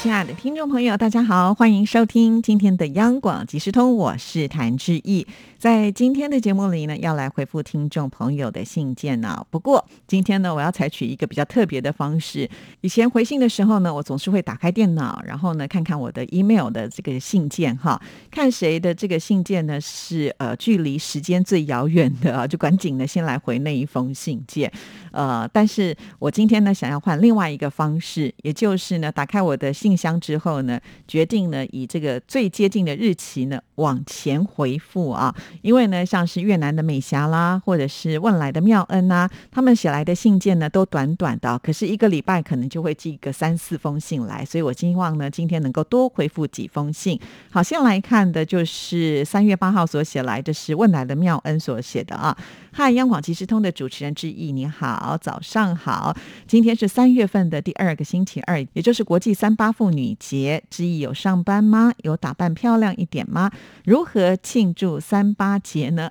亲爱的听众朋友，大家好，欢迎收听今天的央广即时通，我是谭志毅。在今天的节目里呢，要来回复听众朋友的信件呢。不过今天呢，我要采取一个比较特别的方式。以前回信的时候呢，我总是会打开电脑，然后呢看看我的 email 的这个信件哈，看谁的这个信件呢是呃距离时间最遥远的啊，就赶紧呢先来回那一封信件。呃，但是我今天呢想要换另外一个方式，也就是呢打开我的信信箱之后呢，决定呢以这个最接近的日期呢往前回复啊。因为呢，像是越南的美霞啦，或者是问来的妙恩呐，他们写来的信件呢，都短短的，可是一个礼拜可能就会寄个三四封信来，所以我希望呢，今天能够多回复几封信。好，先来看的就是三月八号所写来的是问来的妙恩所写的啊。嗨，央广即时通的主持人之意，你好，早上好。今天是三月份的第二个星期二，也就是国际三八妇女节。之意有上班吗？有打扮漂亮一点吗？如何庆祝三八节呢？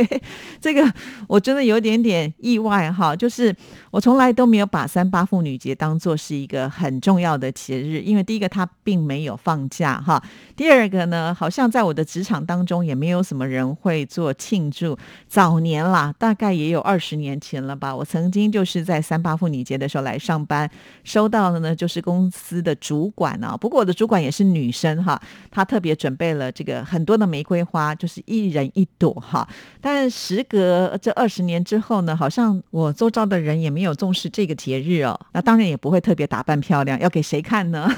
这个我真的有点点意外哈，就是我从来都没有把三八妇女节当做是一个很重要的节日，因为第一个它并没有放假哈，第二个呢，好像在我的职场当中也没有什么人会做庆祝。早年啦。大概也有二十年前了吧。我曾经就是在三八妇女节的时候来上班，收到的呢就是公司的主主管啊。不过我的主管也是女生哈，她特别准备了这个很多的玫瑰花，就是一人一朵哈。但时隔这二十年之后呢，好像我周遭的人也没有重视这个节日哦。那当然也不会特别打扮漂亮，要给谁看呢？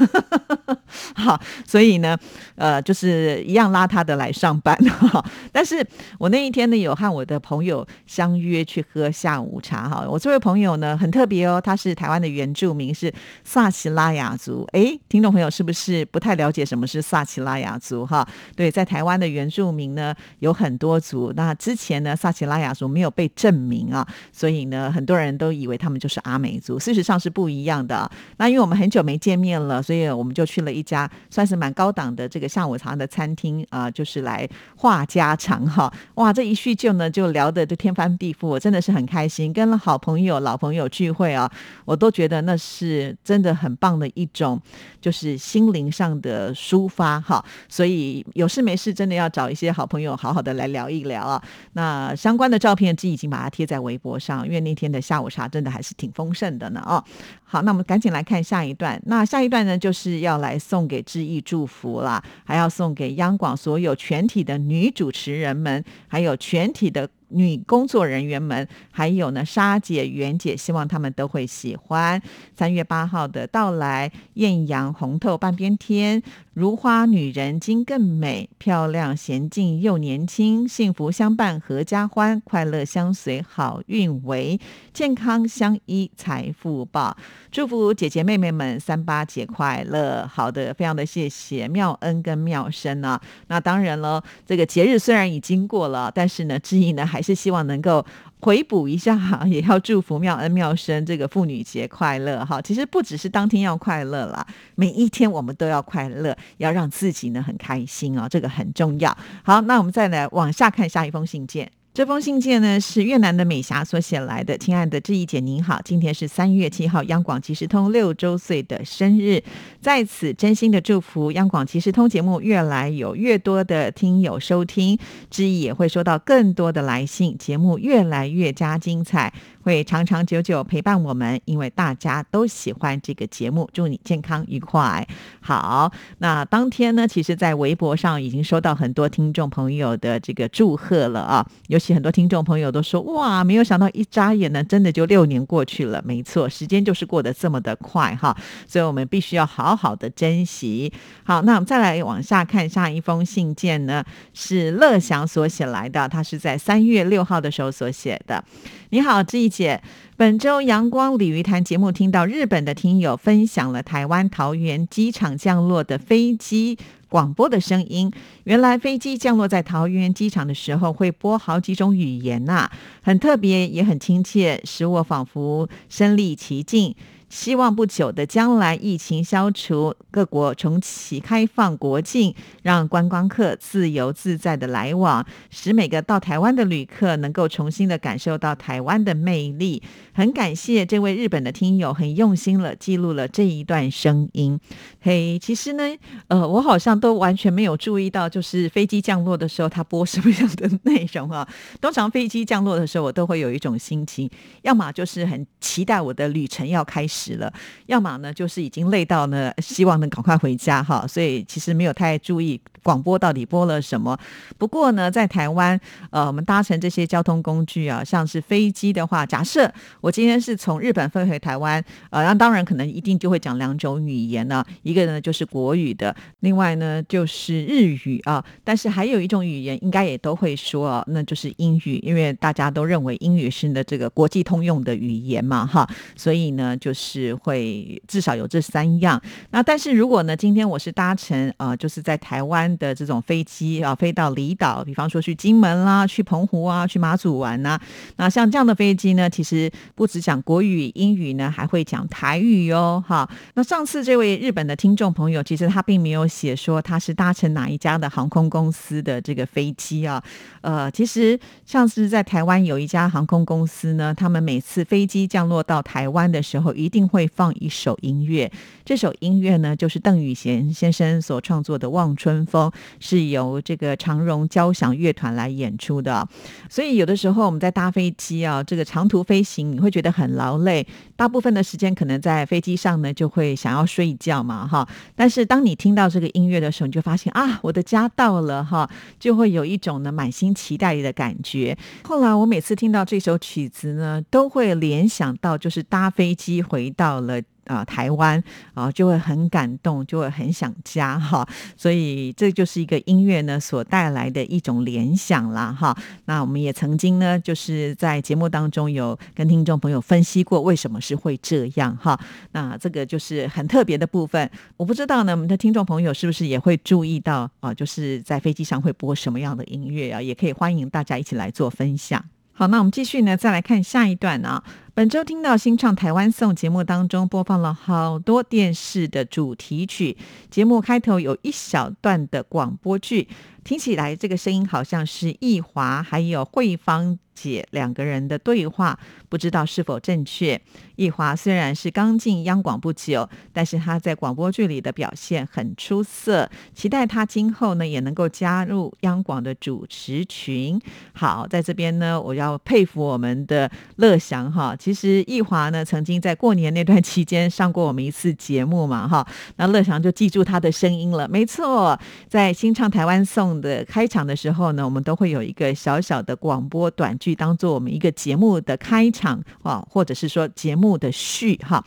好，所以呢，呃，就是一样邋遢的来上班哈。但是我那一天呢，有和我的朋友。相约去喝下午茶哈，我这位朋友呢很特别哦，他是台湾的原住民，是萨奇拉雅族。哎，听众朋友是不是不太了解什么是萨奇拉雅族哈？对，在台湾的原住民呢有很多族，那之前呢萨奇拉雅族没有被证明啊，所以呢很多人都以为他们就是阿美族，事实上是不一样的。那因为我们很久没见面了，所以我们就去了一家算是蛮高档的这个下午茶的餐厅啊，就是来话家常哈。哇，这一叙旧呢就聊的就天翻地覆，我真的是很开心，跟了好朋友、老朋友聚会啊，我都觉得那是真的很棒的一种，就是心灵上的抒发哈。所以有事没事，真的要找一些好朋友，好好的来聊一聊啊。那相关的照片，自己已经把它贴在微博上，因为那天的下午茶真的还是挺丰盛的呢哦。好，那我们赶紧来看下一段。那下一段呢，就是要来送给致意祝福啦，还要送给央广所有全体的女主持人们，还有全体的。女工作人员们，还有呢，沙姐、袁姐，希望他们都会喜欢三月八号的到来。艳阳红透半边天，如花女人今更美，漂亮娴静又年轻，幸福相伴合家欢，快乐相随好运为，健康相依财富报。祝福姐姐妹妹们三八节快乐！好的，非常的谢谢妙恩跟妙生啊。那当然了，这个节日虽然已经过了，但是呢，知意呢还是希望能够回补一下哈，也要祝福妙恩妙生这个妇女节快乐哈。其实不只是当天要快乐啦，每一天我们都要快乐，要让自己呢很开心哦，这个很重要。好，那我们再来往下看下一封信件。这封信件呢是越南的美霞所写来的。亲爱的志毅姐，您好，今天是三月七号，央广即时通六周岁的生日，在此真心的祝福央广即时通节目越来有越多的听友收听，志毅也会收到更多的来信，节目越来越加精彩。会长长久久陪伴我们，因为大家都喜欢这个节目。祝你健康愉快。好，那当天呢，其实，在微博上已经收到很多听众朋友的这个祝贺了啊。尤其很多听众朋友都说：“哇，没有想到一眨眼呢，真的就六年过去了。”没错，时间就是过得这么的快哈。所以我们必须要好好的珍惜。好，那我们再来往下看下一封信件呢，是乐祥所写来的，他是在三月六号的时候所写的。你好，这一姐。本周阳光鲤鱼潭节目听到日本的听友分享了台湾桃园机场降落的飞机广播的声音。原来飞机降落在桃园机场的时候会播好几种语言呐，很特别也很亲切，使我仿佛身历其境。希望不久的将来疫情消除，各国重启开放国境，让观光客自由自在的来往，使每个到台湾的旅客能够重新的感受到台湾的魅力。很感谢这位日本的听友，很用心了记录了这一段声音。嘿，其实呢，呃，我好像都完全没有注意到，就是飞机降落的时候他播什么样的内容啊。通常飞机降落的时候，我都会有一种心情，要么就是很期待我的旅程要开始了，要么呢就是已经累到呢，希望能赶快回家哈。所以其实没有太注意广播到底播了什么。不过呢，在台湾，呃，我们搭乘这些交通工具啊，像是飞机的话，假设我今天是从日本飞回台湾，呃，那当然可能一定就会讲两种语言呢，一个呢就是国语的，另外呢就是日语啊。但是还有一种语言应该也都会说，那就是英语，因为大家都认为英语是呢这个国际通用的语言嘛，哈，所以呢就是会至少有这三样。那但是如果呢今天我是搭乘呃就是在台湾的这种飞机啊，飞到离岛，比方说去金门啦、去澎湖啊、去马祖玩呐，那像这样的飞机呢，其实不只讲国语、英语呢，还会讲台语哟，哈。那上次这位日本的听众朋友，其实他并没有写说他是搭乘哪一家的航空公司的这个飞机啊，呃，其实上次在台湾有一家航空公司呢，他们每次飞机降落到台湾的时候，一定会放一首音乐，这首音乐呢，就是邓宇贤先生所创作的《望春风》，是由这个长荣交响乐团来演出的。所以有的时候我们在搭飞机啊，这个长途飞行，你会觉得很劳累，大部分的时间可能在飞机上呢，就会想要睡觉嘛，哈。但是当你听到这个音乐的时候，你就发现啊，我的家到了哈，就会有一种呢满心期待的感觉。后来我每次听到这首曲子呢，都会联想到就是搭飞机回到了。啊，台湾啊，就会很感动，就会很想家哈，所以这就是一个音乐呢所带来的一种联想啦哈。那我们也曾经呢，就是在节目当中有跟听众朋友分析过为什么是会这样哈。那这个就是很特别的部分，我不知道呢，我们的听众朋友是不是也会注意到啊？就是在飞机上会播什么样的音乐啊？也可以欢迎大家一起来做分享。好，那我们继续呢，再来看下一段啊。本周听到新创台湾颂节目当中播放了好多电视的主题曲，节目开头有一小段的广播剧，听起来这个声音好像是易华还有慧芳姐两个人的对话，不知道是否正确。易华虽然是刚进央广不久，但是他在广播剧里的表现很出色，期待他今后呢也能够加入央广的主持群。好，在这边呢，我要佩服我们的乐祥哈。其实易华呢，曾经在过年那段期间上过我们一次节目嘛，哈，那乐祥就记住他的声音了。没错，在新唱台湾颂的开场的时候呢，我们都会有一个小小的广播短剧，当做我们一个节目的开场啊，或者是说节目的序哈。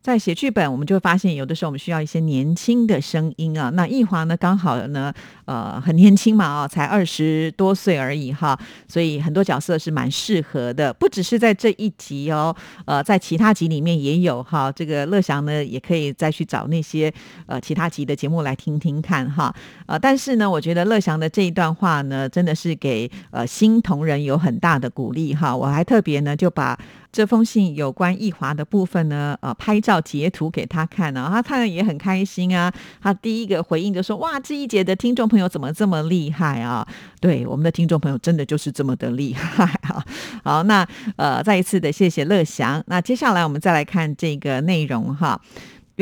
在写剧本，我们就会发现，有的时候我们需要一些年轻的声音啊。那易华呢，刚好呢，呃，很年轻嘛，啊，才二十多岁而已哈，所以很多角色是蛮适合的，不只是在这一集哦。呃，在其他集里面也有哈，这个乐祥呢也可以再去找那些呃其他集的节目来听听看哈。呃，但是呢，我觉得乐祥的这一段话呢，真的是给呃新同仁有很大的鼓励哈。我还特别呢就把。这封信有关易华的部分呢，呃，拍照截图给他看呢，他看了也很开心啊。他第一个回应就说：“哇，这一节的听众朋友怎么这么厉害啊？”对，我们的听众朋友真的就是这么的厉害啊。好，那呃，再一次的谢谢乐祥。那接下来我们再来看这个内容哈。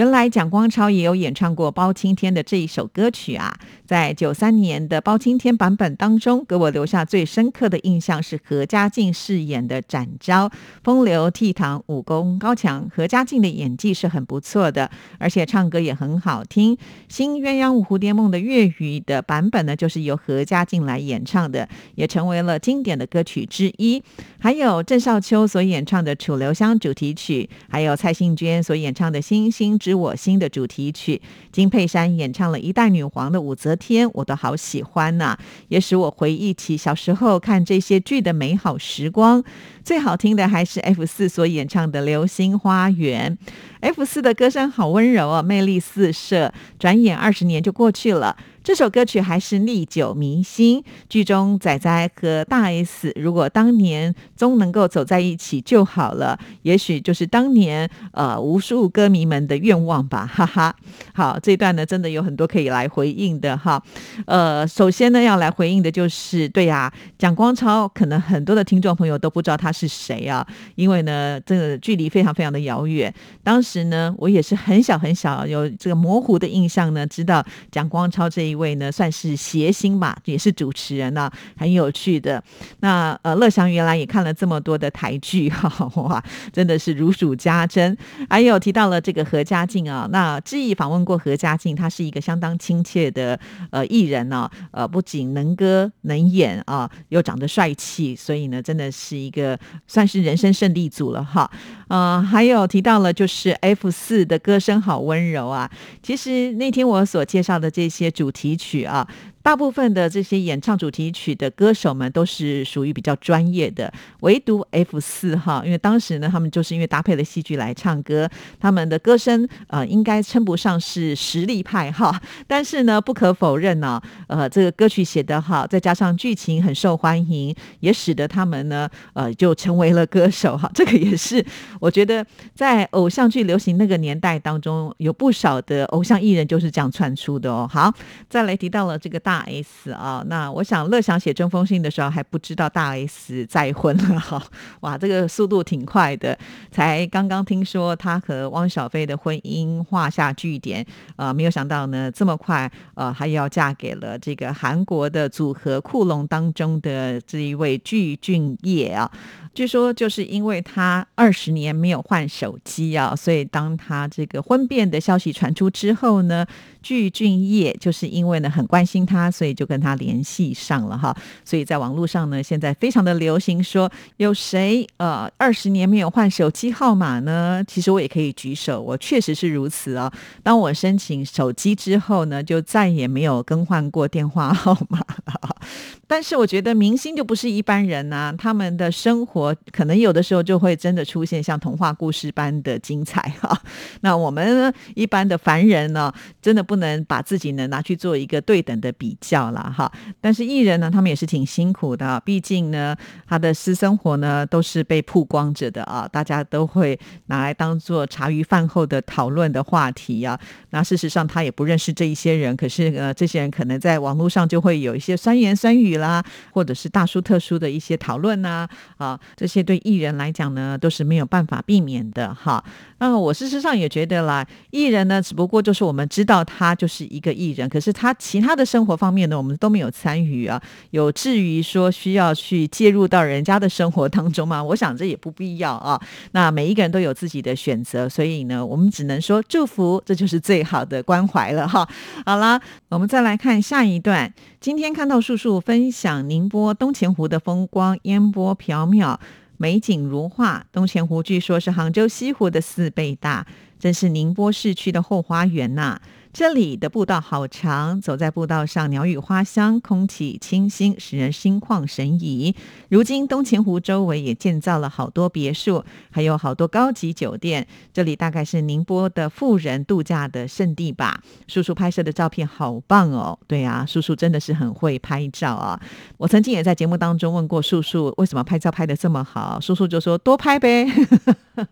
原来蒋光超也有演唱过包青天的这一首歌曲啊，在九三年的包青天版本当中，给我留下最深刻的印象是何家劲饰演的展昭，风流倜傥，武功高强。何家劲的演技是很不错的，而且唱歌也很好听。新鸳鸯蝴蝶梦的粤语的版本呢，就是由何家劲来演唱的，也成为了经典的歌曲之一。还有郑少秋所演唱的《楚留香》主题曲，还有蔡幸娟所演唱的《星星之》。知我心的主题曲，金佩珊演唱了一代女皇的武则天，我都好喜欢呐，也使我回忆起小时候看这些剧的美好时光。最好听的还是 F 四所演唱的《流星花园》，F 四的歌声好温柔啊，魅力四射。转眼二十年就过去了。这首歌曲还是历久弥新。剧中仔仔和大 S 如果当年终能够走在一起就好了，也许就是当年呃无数歌迷们的愿望吧，哈哈。好，这段呢真的有很多可以来回应的哈。呃，首先呢要来回应的就是对呀，蒋光超可能很多的听众朋友都不知道他是谁啊，因为呢这个距离非常非常的遥远。当时呢我也是很小很小，有这个模糊的印象呢，知道蒋光超这一位呢算是谐星吧，也是主持人呢，很有趣的。那呃乐祥原来也看了这么多的台剧哈，哇，真的是如数家珍。还有提到了这个何家劲啊，那志毅访问过何家劲，他是一个相当亲切的呃艺人呢，呃不仅能歌能演啊，又长得帅气，所以呢真的是一个算是人生胜利组了哈。呃，还有提到了就是 F 四的歌声好温柔啊，其实那天我所介绍的这些主题提取啊。大部分的这些演唱主题曲的歌手们都是属于比较专业的，唯独 F 四哈，因为当时呢，他们就是因为搭配了戏剧来唱歌，他们的歌声呃应该称不上是实力派哈，但是呢，不可否认呢，呃，这个歌曲写得好，再加上剧情很受欢迎，也使得他们呢呃就成为了歌手哈，这个也是我觉得在偶像剧流行那个年代当中，有不少的偶像艺人就是这样窜出的哦。好，再来提到了这个大。大 S 啊，那我想乐祥写这封信的时候还不知道大 S 再婚了哈，哇，这个速度挺快的，才刚刚听说他和汪小菲的婚姻画下句点，呃，没有想到呢这么快，呃，还要嫁给了这个韩国的组合酷龙当中的这一位具俊晔啊。据说就是因为他二十年没有换手机啊，所以当他这个婚变的消息传出之后呢，具俊业就是因为呢很关心他，所以就跟他联系上了哈。所以在网络上呢，现在非常的流行说有谁呃二十年没有换手机号码呢？其实我也可以举手，我确实是如此啊。当我申请手机之后呢，就再也没有更换过电话号码。但是我觉得明星就不是一般人呐，他们的生活可能有的时候就会真的出现像童话故事般的精彩 哈。那我们一般的凡人呢，真的不能把自己呢拿去做一个对等的比较了哈。但是艺人呢，他们也是挺辛苦的，毕竟呢，他的私生活呢都是被曝光着的啊，大家都会拿来当做茶余饭后的讨论的话题啊。那事实上他也不认识这一些人，可是呃，这些人可能在网络上就会有一些酸言酸语。啦，或者是大书特书的一些讨论呐，啊，这些对艺人来讲呢，都是没有办法避免的哈。那我事实上也觉得啦，艺人呢，只不过就是我们知道他就是一个艺人，可是他其他的生活方面呢，我们都没有参与啊，有至于说需要去介入到人家的生活当中吗？我想这也不必要啊。那每一个人都有自己的选择，所以呢，我们只能说祝福，这就是最好的关怀了哈。好啦，我们再来看下一段。今天看到叔叔分享宁波东钱湖的风光，烟波缥缈，美景如画。东钱湖据说是杭州西湖的四倍大，真是宁波市区的后花园呐。这里的步道好长，走在步道上，鸟语花香，空气清新，使人心旷神怡。如今东钱湖周围也建造了好多别墅，还有好多高级酒店。这里大概是宁波的富人度假的圣地吧？叔叔拍摄的照片好棒哦！对啊，叔叔真的是很会拍照啊！我曾经也在节目当中问过叔叔，为什么拍照拍的这么好？叔叔就说多拍呗。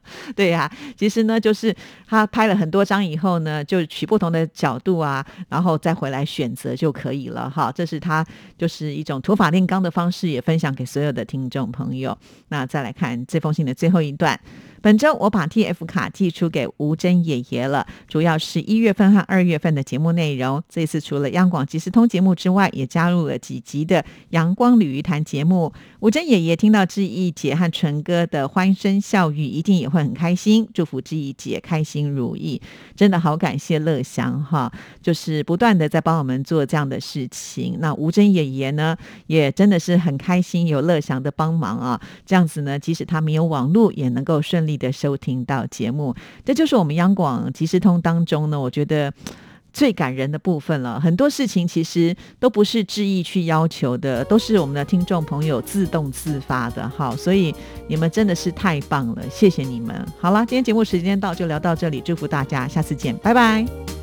对呀，其实呢，就是他拍了很多张以后呢，就取不同的角度啊，然后再回来选择就可以了哈。这是他就是一种土法炼钢的方式，也分享给所有的听众朋友。那再来看这封信的最后一段。本周我把 T F 卡寄出给吴珍爷爷了，主要是一月份和二月份的节目内容。这次除了央广即时通节目之外，也加入了几集的阳光鲤鱼谈节目。吴珍爷爷听到志毅姐和纯哥的欢声笑语，一定也会很开心。祝福志怡姐开心如意，真的好感谢乐祥哈，就是不断的在帮我们做这样的事情。那吴珍爷爷呢，也真的是很开心有乐祥的帮忙啊，这样子呢，即使他没有网络，也能够顺。利的收听到节目，这就是我们央广即时通当中呢，我觉得最感人的部分了。很多事情其实都不是执意去要求的，都是我们的听众朋友自动自发的。好，所以你们真的是太棒了，谢谢你们。好了，今天节目时间到，就聊到这里，祝福大家，下次见，拜拜。